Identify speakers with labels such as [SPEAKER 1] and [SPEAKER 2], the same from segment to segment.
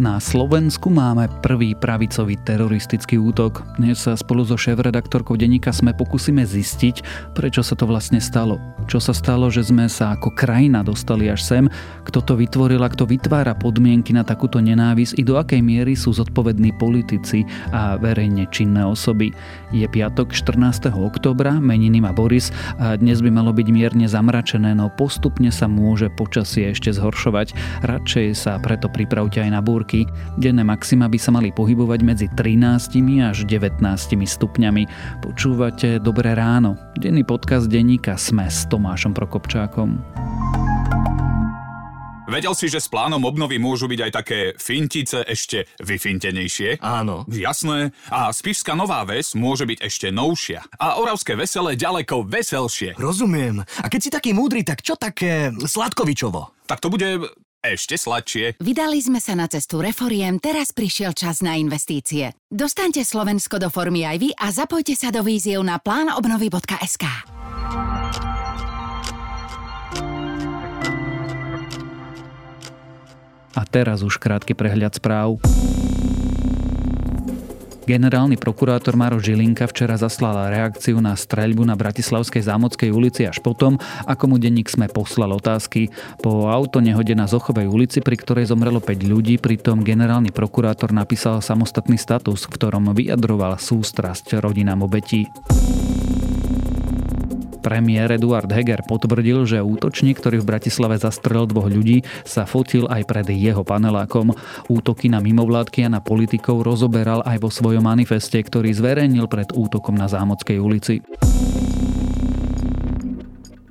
[SPEAKER 1] Na Slovensku máme prvý pravicový teroristický útok. Dnes sa spolu so šéf-redaktorkou denníka sme pokúsime zistiť, prečo sa to vlastne stalo. Čo sa stalo, že sme sa ako krajina dostali až sem, kto to vytvoril a kto vytvára podmienky na takúto nenávisť i do akej miery sú zodpovední politici a verejne činné osoby. Je piatok 14. oktobra, meniny má Boris a dnes by malo byť mierne zamračené, no postupne sa môže počasie ešte zhoršovať. Radšej sa preto pripravte aj na búrky roky. Denné maxima by sa mali pohybovať medzi 13 až 19 stupňami. Počúvate Dobré ráno. Denný podcast denníka Sme s Tomášom Prokopčákom.
[SPEAKER 2] Vedel si, že s plánom obnovy môžu byť aj také fintice ešte vyfintenejšie?
[SPEAKER 3] Áno.
[SPEAKER 2] Jasné. A Spišská Nová Ves môže byť ešte novšia. A Oravské veselé ďaleko veselšie.
[SPEAKER 3] Rozumiem. A keď si taký múdry, tak čo také Sladkovičovo?
[SPEAKER 2] Tak to bude ešte sladšie.
[SPEAKER 4] Vydali sme sa na cestu reforiem, teraz prišiel čas na investície. Dostaňte Slovensko do formy aj vy a zapojte sa do víziev na plánobnovy.sk.
[SPEAKER 1] A teraz už krátky prehľad správ. Generálny prokurátor Maro Žilinka včera zaslal reakciu na streľbu na Bratislavskej zámodskej ulici až potom, ako mu denník sme poslal otázky. Po auto nehode na Zochovej ulici, pri ktorej zomrelo 5 ľudí, pritom generálny prokurátor napísal samostatný status, v ktorom vyjadroval sústrasť rodinám obetí. Premiér Eduard Heger potvrdil, že útočník, ktorý v Bratislave zastrelil dvoch ľudí, sa fotil aj pred jeho panelákom. Útoky na mimovládky a na politikov rozoberal aj vo svojom manifeste, ktorý zverejnil pred útokom na Zámodskej ulici.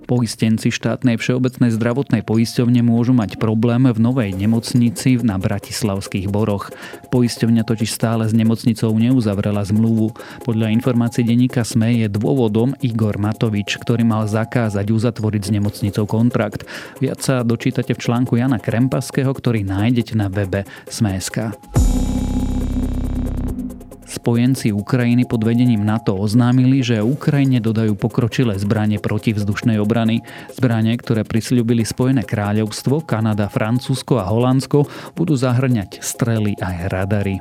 [SPEAKER 1] Poistenci štátnej všeobecnej zdravotnej poisťovne môžu mať problém v novej nemocnici na Bratislavských boroch. Poisťovňa totiž stále s nemocnicou neuzavrela zmluvu. Podľa informácií denníka SME je dôvodom Igor Matovič, ktorý mal zakázať uzatvoriť s nemocnicou kontrakt. Viac sa dočítate v článku Jana Krempaského, ktorý nájdete na webe Sme.sk. Spojenci Ukrajiny pod vedením NATO oznámili, že Ukrajine dodajú pokročilé zbranie protivzdušnej obrany. Zbranie, ktoré prisľubili Spojené kráľovstvo, Kanada, Francúzsko a Holandsko, budú zahrňať strely aj radary.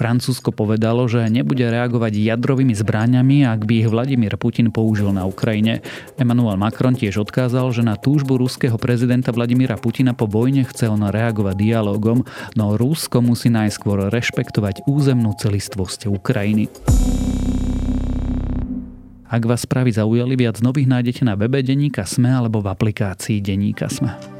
[SPEAKER 1] Francúzsko povedalo, že nebude reagovať jadrovými zbraňami, ak by ich Vladimír Putin použil na Ukrajine. Emmanuel Macron tiež odkázal, že na túžbu ruského prezidenta Vladimíra Putina po vojne chce on reagovať dialogom, no Rusko musí najskôr rešpektovať územnú celistvosť Ukrajiny. Ak vás správy zaujali, viac nových nájdete na webe Deníka Sme alebo v aplikácii Deníka Sme.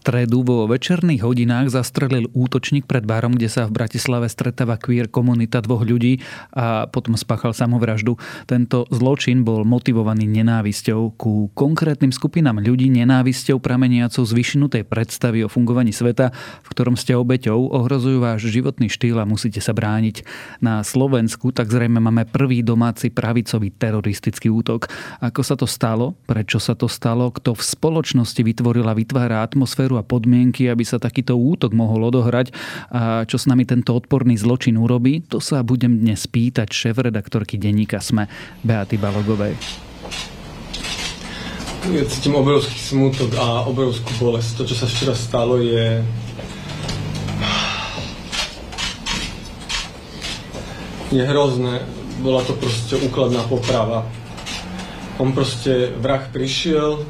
[SPEAKER 1] Stredu vo večerných hodinách zastrelil útočník pred barom, kde sa v Bratislave stretáva queer komunita dvoch ľudí a potom spáchal samovraždu. Tento zločin bol motivovaný nenávisťou ku konkrétnym skupinám ľudí, nenávisťou prameniacou z vyšinutej predstavy o fungovaní sveta, v ktorom ste obeťou, ohrozujú váš životný štýl a musíte sa brániť. Na Slovensku tak zrejme máme prvý domáci pravicový teroristický útok. Ako sa to stalo? Prečo sa to stalo? Kto v spoločnosti vytvoril a vytvára atmosféru a podmienky, aby sa takýto útok mohol odohrať a čo s nami tento odporný zločin urobí, to sa budem dnes pýtať šéf-redaktorky denníka SME Beaty Balogovej.
[SPEAKER 5] Ja cítim obrovský smutok a obrovskú bolesť. To, čo sa včera stalo, je... Je hrozné. Bola to proste úkladná poprava. On proste, vrah prišiel,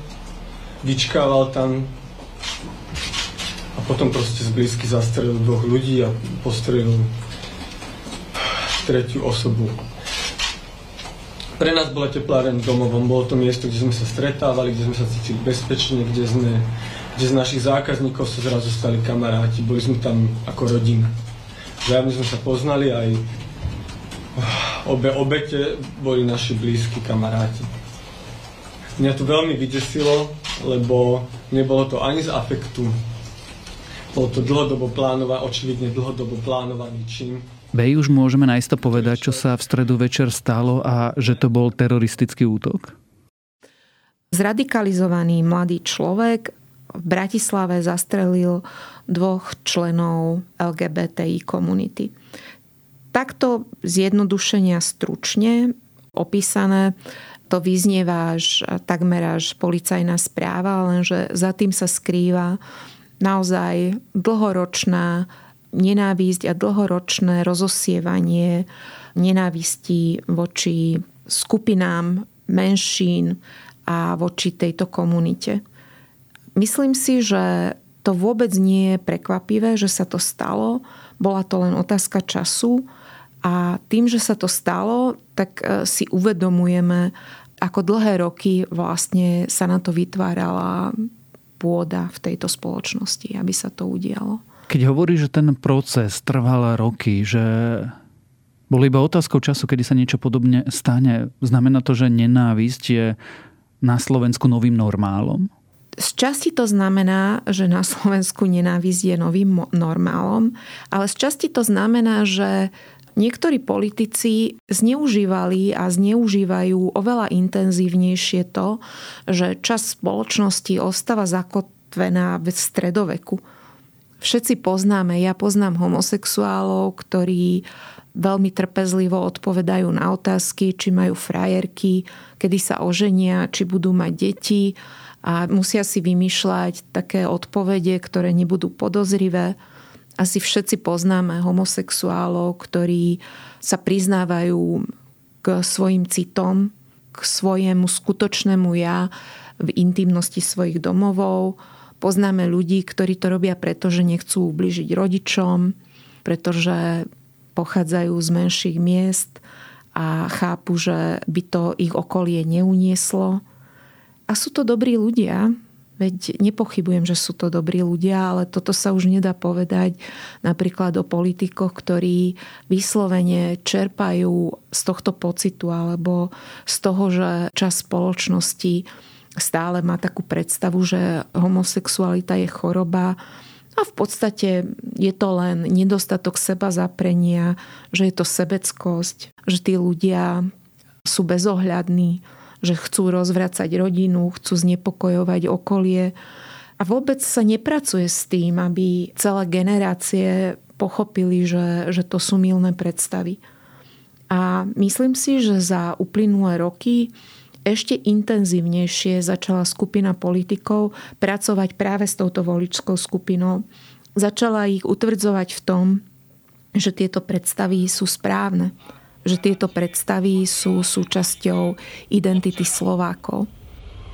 [SPEAKER 5] vyčkával tam, potom proste z blízky zastrelil dvoch ľudí a postrelil tretiu osobu. Pre nás bola tepláren domovom, bolo to miesto, kde sme sa stretávali, kde sme sa cítili bezpečne, kde, sme, kde z našich zákazníkov sa zrazu stali kamaráti, boli sme tam ako rodina. Vzájomne sme sa poznali aj obe obete boli naši blízki kamaráti. Mňa to veľmi vydesilo, lebo nebolo to ani z afektu, bol to dlhodobo plánovaný, očividne dlhodobo plánovaný čin.
[SPEAKER 1] Bej, už môžeme najisto povedať, čo sa v stredu večer stalo a že to bol teroristický útok?
[SPEAKER 6] Zradikalizovaný mladý človek v Bratislave zastrelil dvoch členov LGBTI komunity. Takto zjednodušenia stručne opísané. To vyznieva až takmer až policajná správa, lenže za tým sa skrýva naozaj dlhoročná nenávisť a dlhoročné rozosievanie nenávistí voči skupinám menšín a voči tejto komunite. Myslím si, že to vôbec nie je prekvapivé, že sa to stalo. Bola to len otázka času a tým, že sa to stalo, tak e, si uvedomujeme, ako dlhé roky vlastne sa na to vytvárala pôda v tejto spoločnosti, aby sa to udialo.
[SPEAKER 1] Keď hovorí, že ten proces trval roky, že bol iba otázkou času, kedy sa niečo podobne stane, znamená to, že nenávisť je na Slovensku novým normálom?
[SPEAKER 6] Z časti to znamená, že na Slovensku nenávisť je novým normálom, ale z časti to znamená, že niektorí politici zneužívali a zneužívajú oveľa intenzívnejšie to, že čas spoločnosti ostáva zakotvená v stredoveku. Všetci poznáme, ja poznám homosexuálov, ktorí veľmi trpezlivo odpovedajú na otázky, či majú frajerky, kedy sa oženia, či budú mať deti a musia si vymýšľať také odpovede, ktoré nebudú podozrivé. Asi všetci poznáme homosexuálov, ktorí sa priznávajú k svojim citom, k svojemu skutočnému ja v intimnosti svojich domovov. Poznáme ľudí, ktorí to robia preto, že nechcú ubližiť rodičom, pretože pochádzajú z menších miest a chápu, že by to ich okolie neunieslo. A sú to dobrí ľudia, veď nepochybujem, že sú to dobrí ľudia, ale toto sa už nedá povedať napríklad o politikoch, ktorí vyslovene čerpajú z tohto pocitu alebo z toho, že čas spoločnosti stále má takú predstavu, že homosexualita je choroba. A v podstate je to len nedostatok seba zaprenia, že je to sebeckosť, že tí ľudia sú bezohľadní, že chcú rozvracať rodinu, chcú znepokojovať okolie. A vôbec sa nepracuje s tým, aby celé generácie pochopili, že, že to sú milné predstavy. A myslím si, že za uplynulé roky ešte intenzívnejšie začala skupina politikov pracovať práve s touto voličskou skupinou. Začala ich utvrdzovať v tom, že tieto predstavy sú správne že tieto predstavy sú súčasťou identity Slovákov.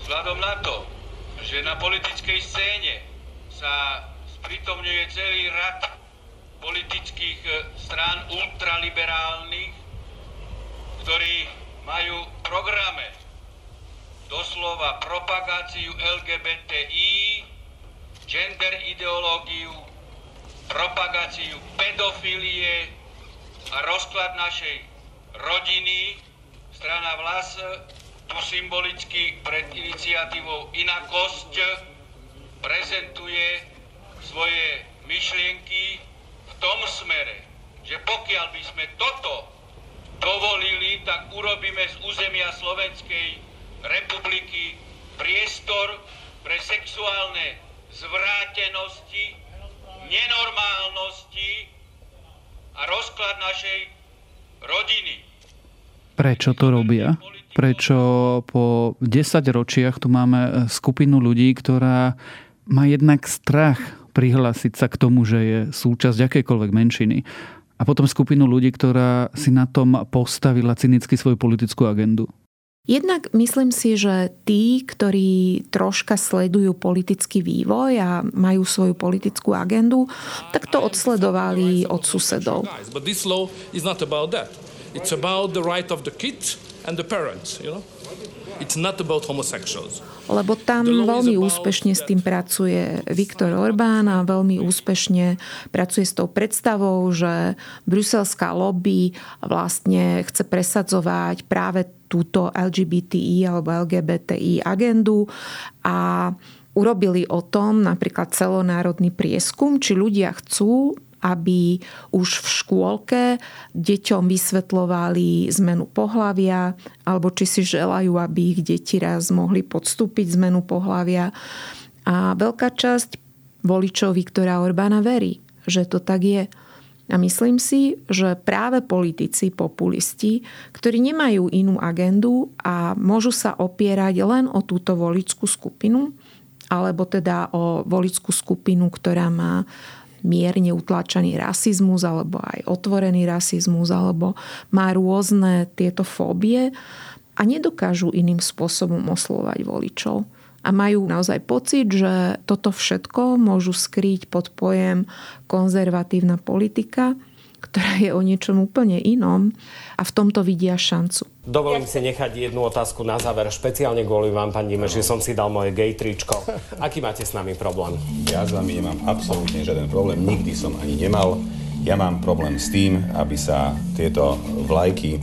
[SPEAKER 7] Vzhľadom na to, že na politickej scéne sa spritomňuje celý rad politických e, strán ultraliberálnych, ktorí majú programe doslova propagáciu LGBTI, gender ideológiu, propagáciu pedofilie a rozklad našej rodiny, strana Vlas tu symbolicky pred iniciatívou Inakosť prezentuje svoje myšlienky v tom smere, že pokiaľ by sme toto dovolili, tak urobíme z územia Slovenskej republiky priestor pre sexuálne zvrátenosti, nenormálnosti a rozklad našej rodiny.
[SPEAKER 1] Prečo to robia? Prečo po 10 ročiach tu máme e, skupinu ľudí, ktorá má jednak strach prihlásiť sa k tomu, že je súčasť akejkoľvek menšiny. A potom skupinu ľudí, ktorá si na tom postavila cynicky svoju politickú agendu.
[SPEAKER 6] Jednak myslím si, že tí, ktorí troška sledujú politický vývoj a majú svoju politickú agendu, tak to odsledovali od susedov. It's about the right of the kid and the parents, you know? It's not about homosexuals. Lebo tam veľmi úspešne s tým pracuje Viktor Orbán a veľmi úspešne pracuje s tou predstavou, že bruselská lobby vlastne chce presadzovať práve túto LGBTI alebo LGBTI agendu a urobili o tom napríklad celonárodný prieskum, či ľudia chcú aby už v škôlke deťom vysvetľovali zmenu pohlavia, alebo či si želajú, aby ich deti raz mohli podstúpiť zmenu pohlavia. A veľká časť voličov Viktora Orbána verí, že to tak je. A myslím si, že práve politici, populisti, ktorí nemajú inú agendu a môžu sa opierať len o túto voličskú skupinu, alebo teda o voličskú skupinu, ktorá má mierne utlačený rasizmus alebo aj otvorený rasizmus alebo má rôzne tieto fóbie a nedokážu iným spôsobom oslovať voličov. A majú naozaj pocit, že toto všetko môžu skryť pod pojem konzervatívna politika, ktorá je o niečom úplne inom a v tomto vidia šancu.
[SPEAKER 8] Dovolím si nechať jednu otázku na záver, špeciálne kvôli vám, pán Dimeš, že som si dal moje gay tričko. Aký máte s nami problém?
[SPEAKER 9] Ja s vami nemám absolútne žiaden problém, nikdy som ani nemal. Ja mám problém s tým, aby sa tieto vlajky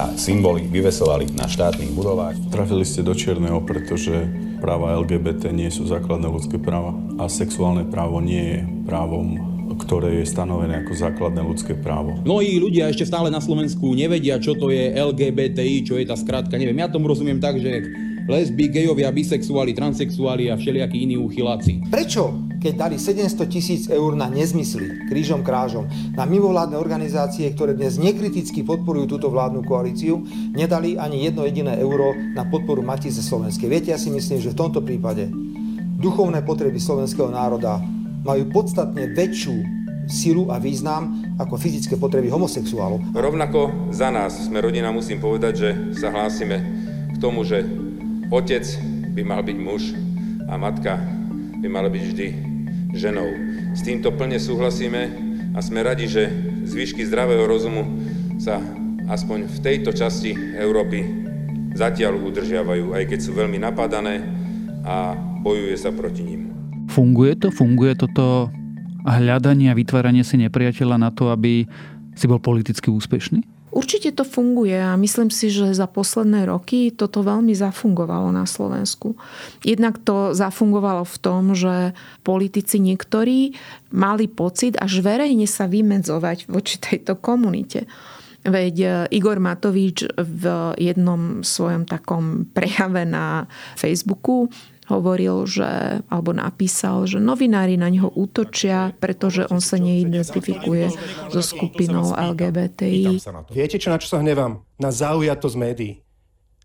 [SPEAKER 9] a symboly vyvesovali na štátnych budovách.
[SPEAKER 10] Trafili ste do čierneho, pretože práva LGBT nie sú základné ľudské práva a sexuálne právo nie je právom ktoré je stanovené ako základné ľudské právo.
[SPEAKER 11] Mnohí ľudia ešte stále na Slovensku nevedia, čo to je LGBTI, čo je tá skratka. Neviem, ja tomu rozumiem tak, že lesby, gejovia, bisexuáli, transexuáli a všelijakí iní uchyláci.
[SPEAKER 12] Prečo, keď dali 700 tisíc eur na nezmysly, krížom krážom, na mimovládne organizácie, ktoré dnes nekriticky podporujú túto vládnu koalíciu, nedali ani jedno jediné euro na podporu Matice Slovenskej. Viete, ja si myslím, že v tomto prípade duchovné potreby slovenského národa majú podstatne väčšiu silu a význam ako fyzické potreby homosexuálov.
[SPEAKER 13] Rovnako za nás sme rodina, musím povedať, že sa hlásime k tomu, že otec by mal byť muž a matka by mala byť vždy ženou. S týmto plne súhlasíme a sme radi, že zvyšky zdravého rozumu sa aspoň v tejto časti Európy zatiaľ udržiavajú, aj keď sú veľmi napadané a bojuje sa proti ním.
[SPEAKER 1] Funguje to? Funguje toto hľadanie a vytváranie si nepriateľa na to, aby si bol politicky úspešný?
[SPEAKER 6] Určite to funguje a myslím si, že za posledné roky toto veľmi zafungovalo na Slovensku. Jednak to zafungovalo v tom, že politici niektorí mali pocit až verejne sa vymedzovať voči tejto komunite. Veď e, Igor Matovič v jednom svojom takom prejave na Facebooku hovoril, že, alebo napísal, že novinári na neho útočia, pretože on sa neidentifikuje so skupinou LGBTI.
[SPEAKER 14] Viete, čo na čo sa hnevám? Na zaujatosť médií.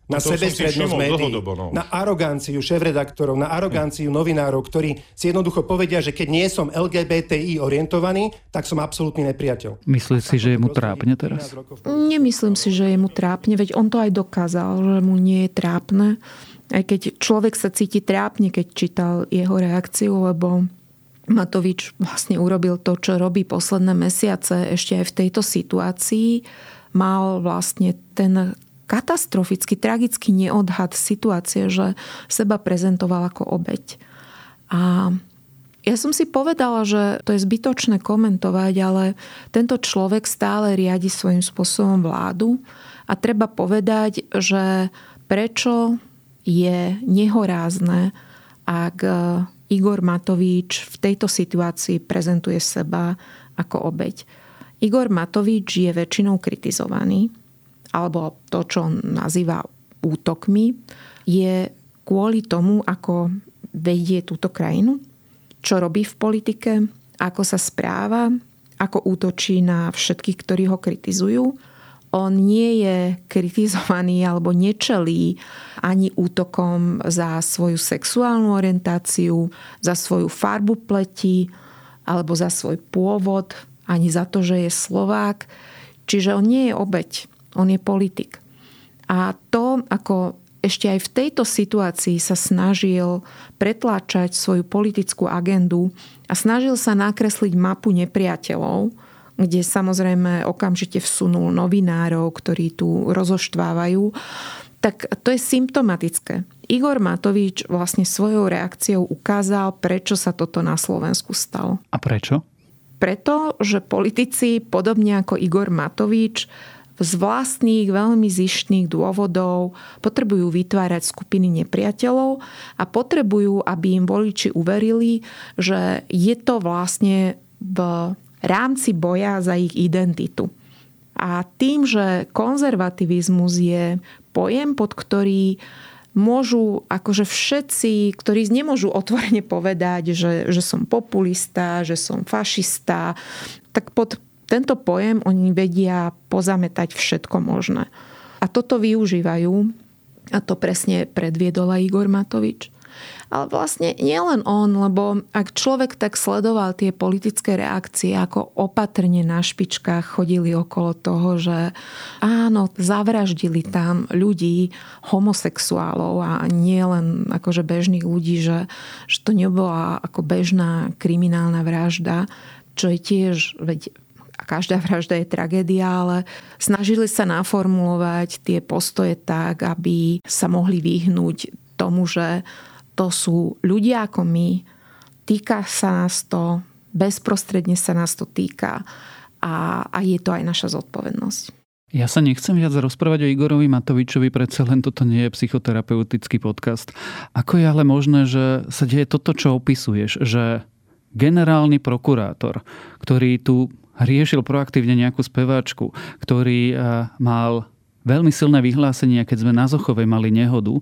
[SPEAKER 14] Na no sebestrednosť médií, no. na aroganciu šéf-redaktorov, na aroganciu novinárov, ktorí si jednoducho povedia, že keď nie som LGBTI orientovaný, tak som absolútny nepriateľ.
[SPEAKER 1] Myslíš si, že je mu trápne teraz?
[SPEAKER 6] Nemyslím si, že je mu trápne, veď on to aj dokázal, že mu nie je trápne. Aj keď človek sa cíti trápne, keď čítal jeho reakciu, lebo Matovič vlastne urobil to, čo robí posledné mesiace ešte aj v tejto situácii. Mal vlastne ten katastrofický, tragický neodhad situácie, že seba prezentoval ako obeď. A ja som si povedala, že to je zbytočné komentovať, ale tento človek stále riadi svojím spôsobom vládu a treba povedať, že prečo je nehorázne, ak e, Igor Matovič v tejto situácii prezentuje seba ako obeď. Igor Matovič je väčšinou kritizovaný, alebo to, čo nazýva útokmi, je kvôli tomu, ako vedie túto krajinu, čo robí v politike, ako sa správa, ako útočí na všetkých, ktorí ho kritizujú on nie je kritizovaný alebo nečelí ani útokom za svoju sexuálnu orientáciu, za svoju farbu pleti alebo za svoj pôvod, ani za to, že je Slovák. Čiže on nie je obeď, on je politik. A to, ako ešte aj v tejto situácii sa snažil pretláčať svoju politickú agendu a snažil sa nakresliť mapu nepriateľov, kde samozrejme okamžite vsunul novinárov, ktorí tu rozoštvávajú, tak to je symptomatické. Igor Matovič vlastne svojou reakciou ukázal, prečo sa toto na Slovensku stalo.
[SPEAKER 1] A prečo?
[SPEAKER 6] Preto, že politici, podobne ako Igor Matovič, z vlastných veľmi zištných dôvodov potrebujú vytvárať skupiny nepriateľov a potrebujú, aby im voliči uverili, že je to vlastne v rámci boja za ich identitu. A tým, že konzervativizmus je pojem, pod ktorý môžu akože všetci, ktorí nemôžu otvorene povedať, že, že som populista, že som fašista, tak pod tento pojem oni vedia pozametať všetko možné. A toto využívajú, a to presne predviedol aj Igor Matovič. Ale vlastne nielen on, lebo ak človek tak sledoval tie politické reakcie, ako opatrne na špičkách chodili okolo toho, že áno, zavraždili tam ľudí, homosexuálov a nie len akože bežných ľudí, že, že to nebola ako bežná kriminálna vražda, čo je tiež, veď a každá vražda je tragédia, ale snažili sa naformulovať tie postoje tak, aby sa mohli vyhnúť tomu, že to sú ľudia ako my, týka sa nás to, bezprostredne sa nás to týka a, a je to aj naša zodpovednosť.
[SPEAKER 1] Ja sa nechcem viac rozprávať o Igorovi Matovičovi, predsa len toto nie je psychoterapeutický podcast. Ako je ale možné, že sa deje toto, čo opisuješ, že generálny prokurátor, ktorý tu riešil proaktívne nejakú speváčku, ktorý eh, mal veľmi silné vyhlásenie, keď sme na Zochovej mali nehodu,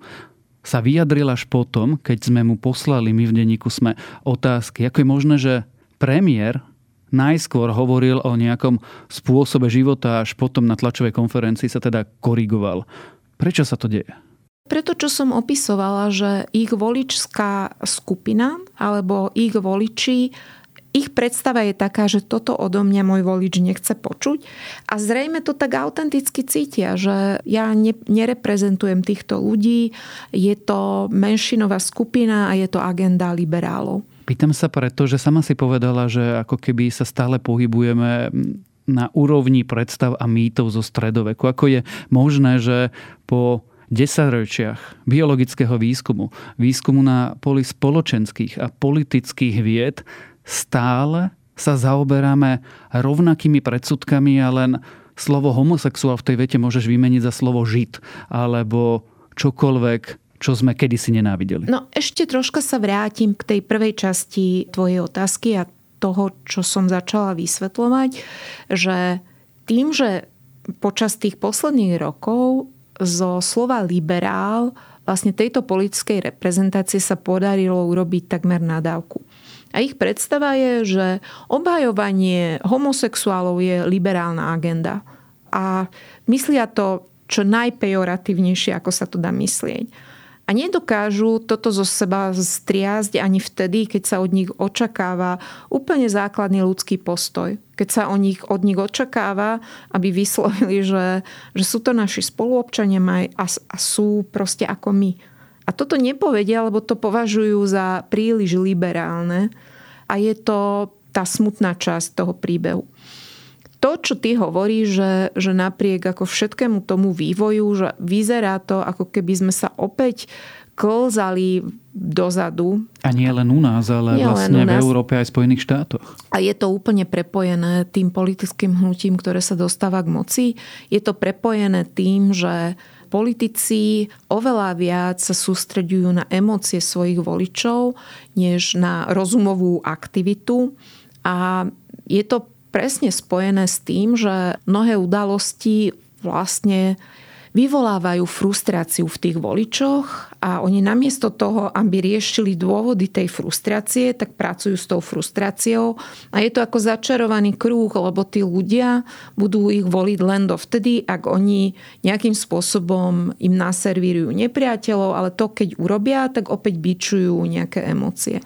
[SPEAKER 1] sa vyjadril až potom, keď sme mu poslali my v denníku sme otázky. Ako je možné, že premiér najskôr hovoril o nejakom spôsobe života, až potom na tlačovej konferencii sa teda korigoval. Prečo sa to deje?
[SPEAKER 6] Preto, čo som opisovala, že ich voličská skupina alebo ich voliči ich predstava je taká, že toto odo mňa môj volič nechce počuť a zrejme to tak autenticky cítia, že ja ne, nereprezentujem týchto ľudí, je to menšinová skupina a je to agenda liberálov.
[SPEAKER 1] Pýtam sa preto, že sama si povedala, že ako keby sa stále pohybujeme na úrovni predstav a mýtov zo stredoveku. Ako je možné, že po desaťročiach biologického výskumu, výskumu na poli spoločenských a politických vied stále sa zaoberáme rovnakými predsudkami a len slovo homosexuál v tej vete môžeš vymeniť za slovo žid alebo čokoľvek, čo sme kedysi nenávideli.
[SPEAKER 6] No ešte troška sa vrátim k tej prvej časti tvojej otázky a toho, čo som začala vysvetľovať, že tým, že počas tých posledných rokov zo slova liberál vlastne tejto politickej reprezentácie sa podarilo urobiť takmer nadávku. A ich predstava je, že obhajovanie homosexuálov je liberálna agenda. A myslia to čo najpejoratívnejšie, ako sa to dá myslieť. A nedokážu toto zo seba striasť ani vtedy, keď sa od nich očakáva úplne základný ľudský postoj. Keď sa od nich, od nich očakáva, aby vyslovili, že, že sú to naši spoluobčania a, a sú proste ako my a toto nepovedia, lebo to považujú za príliš liberálne a je to tá smutná časť toho príbehu. To, čo ty hovoríš, že, že napriek ako všetkému tomu vývoju, že vyzerá to, ako keby sme sa opäť klzali dozadu.
[SPEAKER 1] A nie len u nás, ale nie vlastne v Európe aj v Spojených štátoch.
[SPEAKER 6] A je to úplne prepojené tým politickým hnutím, ktoré sa dostáva k moci. Je to prepojené tým, že politici oveľa viac sa sústreďujú na emócie svojich voličov, než na rozumovú aktivitu. A je to presne spojené s tým, že mnohé udalosti vlastne vyvolávajú frustráciu v tých voličoch a oni namiesto toho, aby riešili dôvody tej frustrácie, tak pracujú s tou frustráciou a je to ako začarovaný krúh, lebo tí ľudia budú ich voliť len dovtedy, ak oni nejakým spôsobom im naservírujú nepriateľov, ale to keď urobia, tak opäť bičujú nejaké emócie.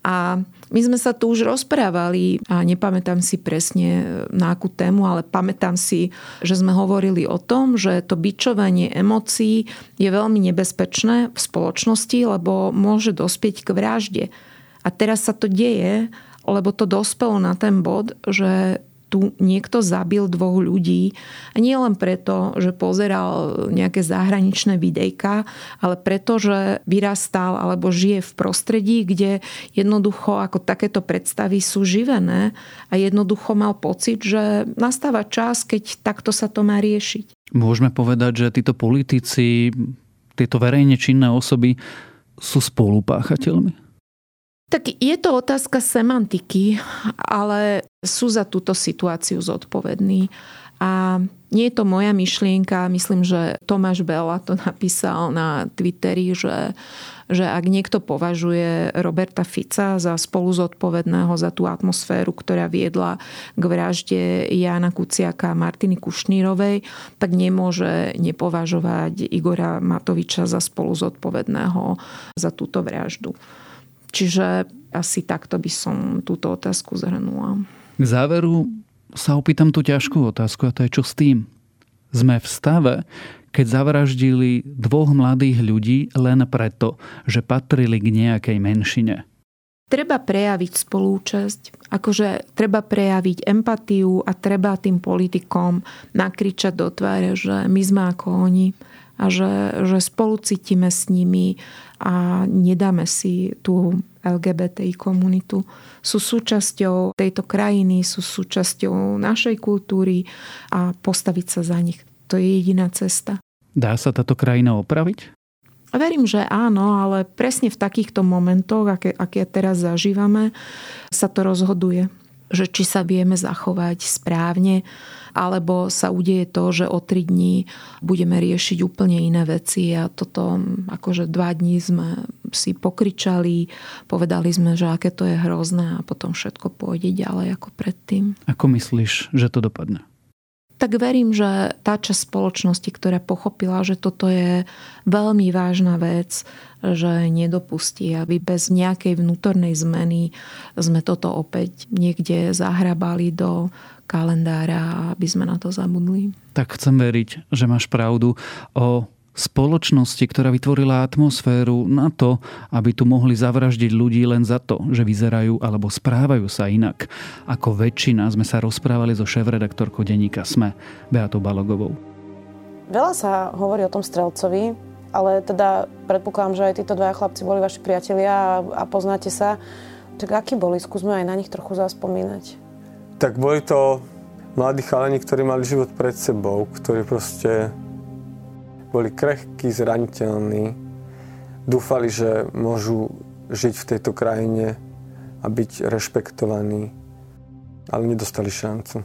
[SPEAKER 6] A my sme sa tu už rozprávali a nepamätám si presne na akú tému, ale pamätám si, že sme hovorili o tom, že to bičovanie emócií je veľmi nebezpečné v spoločnosti, lebo môže dospieť k vražde. A teraz sa to deje, lebo to dospelo na ten bod, že tu niekto zabil dvoch ľudí. A nie len preto, že pozeral nejaké zahraničné videjka, ale preto, že vyrastal alebo žije v prostredí, kde jednoducho ako takéto predstavy sú živené a jednoducho mal pocit, že nastáva čas, keď takto sa to má riešiť.
[SPEAKER 1] Môžeme povedať, že títo politici, tieto verejne činné osoby sú spolupáchateľmi?
[SPEAKER 6] Tak je to otázka semantiky, ale sú za túto situáciu zodpovední. A nie je to moja myšlienka, myslím, že Tomáš Bela to napísal na Twitteri, že, že ak niekto považuje Roberta Fica za spolu zodpovedného za tú atmosféru, ktorá viedla k vražde Jana Kuciaka a Martiny Kušnírovej, tak nemôže nepovažovať Igora Matoviča za spolu zodpovedného za túto vraždu. Čiže asi takto by som túto otázku zhrnula.
[SPEAKER 1] K záveru sa opýtam tú ťažkú otázku a to je čo s tým? Sme v stave, keď zavraždili dvoch mladých ľudí len preto, že patrili k nejakej menšine.
[SPEAKER 6] Treba prejaviť spolúčasť, akože treba prejaviť empatiu a treba tým politikom nakričať do tváre, že my sme ako oni a že, že spolu cítime s nimi a nedáme si tú LGBTI komunitu. Sú súčasťou tejto krajiny, sú súčasťou našej kultúry a postaviť sa za nich. To je jediná cesta.
[SPEAKER 1] Dá sa táto krajina opraviť?
[SPEAKER 6] Verím, že áno, ale presne v takýchto momentoch, aké, aké teraz zažívame, sa to rozhoduje. Že či sa vieme zachovať správne, alebo sa udeje to, že o tri dní budeme riešiť úplne iné veci a toto akože dva dní sme si pokričali, povedali sme, že aké to je hrozné a potom všetko pôjde ďalej ako predtým.
[SPEAKER 1] Ako myslíš, že to dopadne?
[SPEAKER 6] Tak verím, že tá časť spoločnosti, ktorá pochopila, že toto je veľmi vážna vec, že nedopustí, aby bez nejakej vnútornej zmeny sme toto opäť niekde zahrabali do kalendára, aby sme na to zabudli.
[SPEAKER 1] Tak chcem veriť, že máš pravdu o spoločnosti, ktorá vytvorila atmosféru na to, aby tu mohli zavraždiť ľudí len za to, že vyzerajú alebo správajú sa inak. Ako väčšina sme sa rozprávali so šéf-redaktorkou denníka SME, Beatou Balogovou.
[SPEAKER 15] Veľa sa hovorí o tom strelcovi, ale teda predpokladám, že aj títo dvaja chlapci boli vaši priatelia a, a poznáte sa. Tak akí boli? Skúsme aj na nich trochu zaspomínať
[SPEAKER 5] tak boli to mladí chalani, ktorí mali život pred sebou, ktorí proste boli krehkí, zraniteľní. Dúfali, že môžu žiť v tejto krajine a byť rešpektovaní, ale nedostali šancu.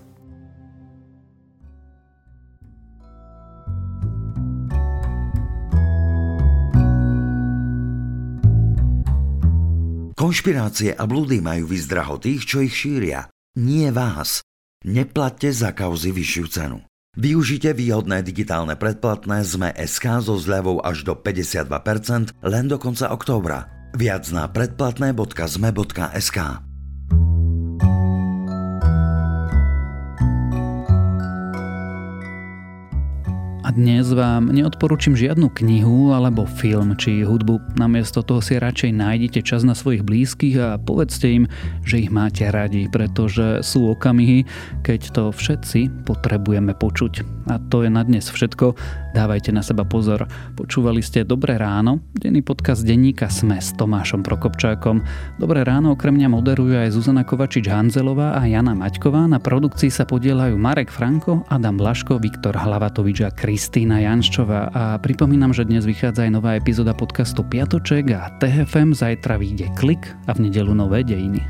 [SPEAKER 16] Konšpirácie a blúdy majú vyzdraho tých, čo ich šíria nie vás. Neplatte za kauzy vyššiu cenu. Využite výhodné digitálne predplatné ZME SK so zľavou až do 52% len do konca októbra. Viac na predplatné.zme.sk.
[SPEAKER 1] dnes vám neodporúčam žiadnu knihu alebo film či hudbu. Namiesto toho si radšej nájdete čas na svojich blízkych a povedzte im, že ich máte radi, pretože sú okamihy, keď to všetci potrebujeme počuť. A to je na dnes všetko. Dávajte na seba pozor. Počúvali ste Dobré ráno, denný podcast denníka Sme s Tomášom Prokopčákom. Dobré ráno okrem mňa moderujú aj Zuzana Kovačič-Hanzelová a Jana Maťková. Na produkcii sa podielajú Marek Franko, Adam Blaško, Viktor Hlavatovič a Kristýna Janščová. A pripomínam, že dnes vychádza aj nová epizóda podcastu Piatoček a TFM zajtra vyjde Klik a v nedelu nové dejiny.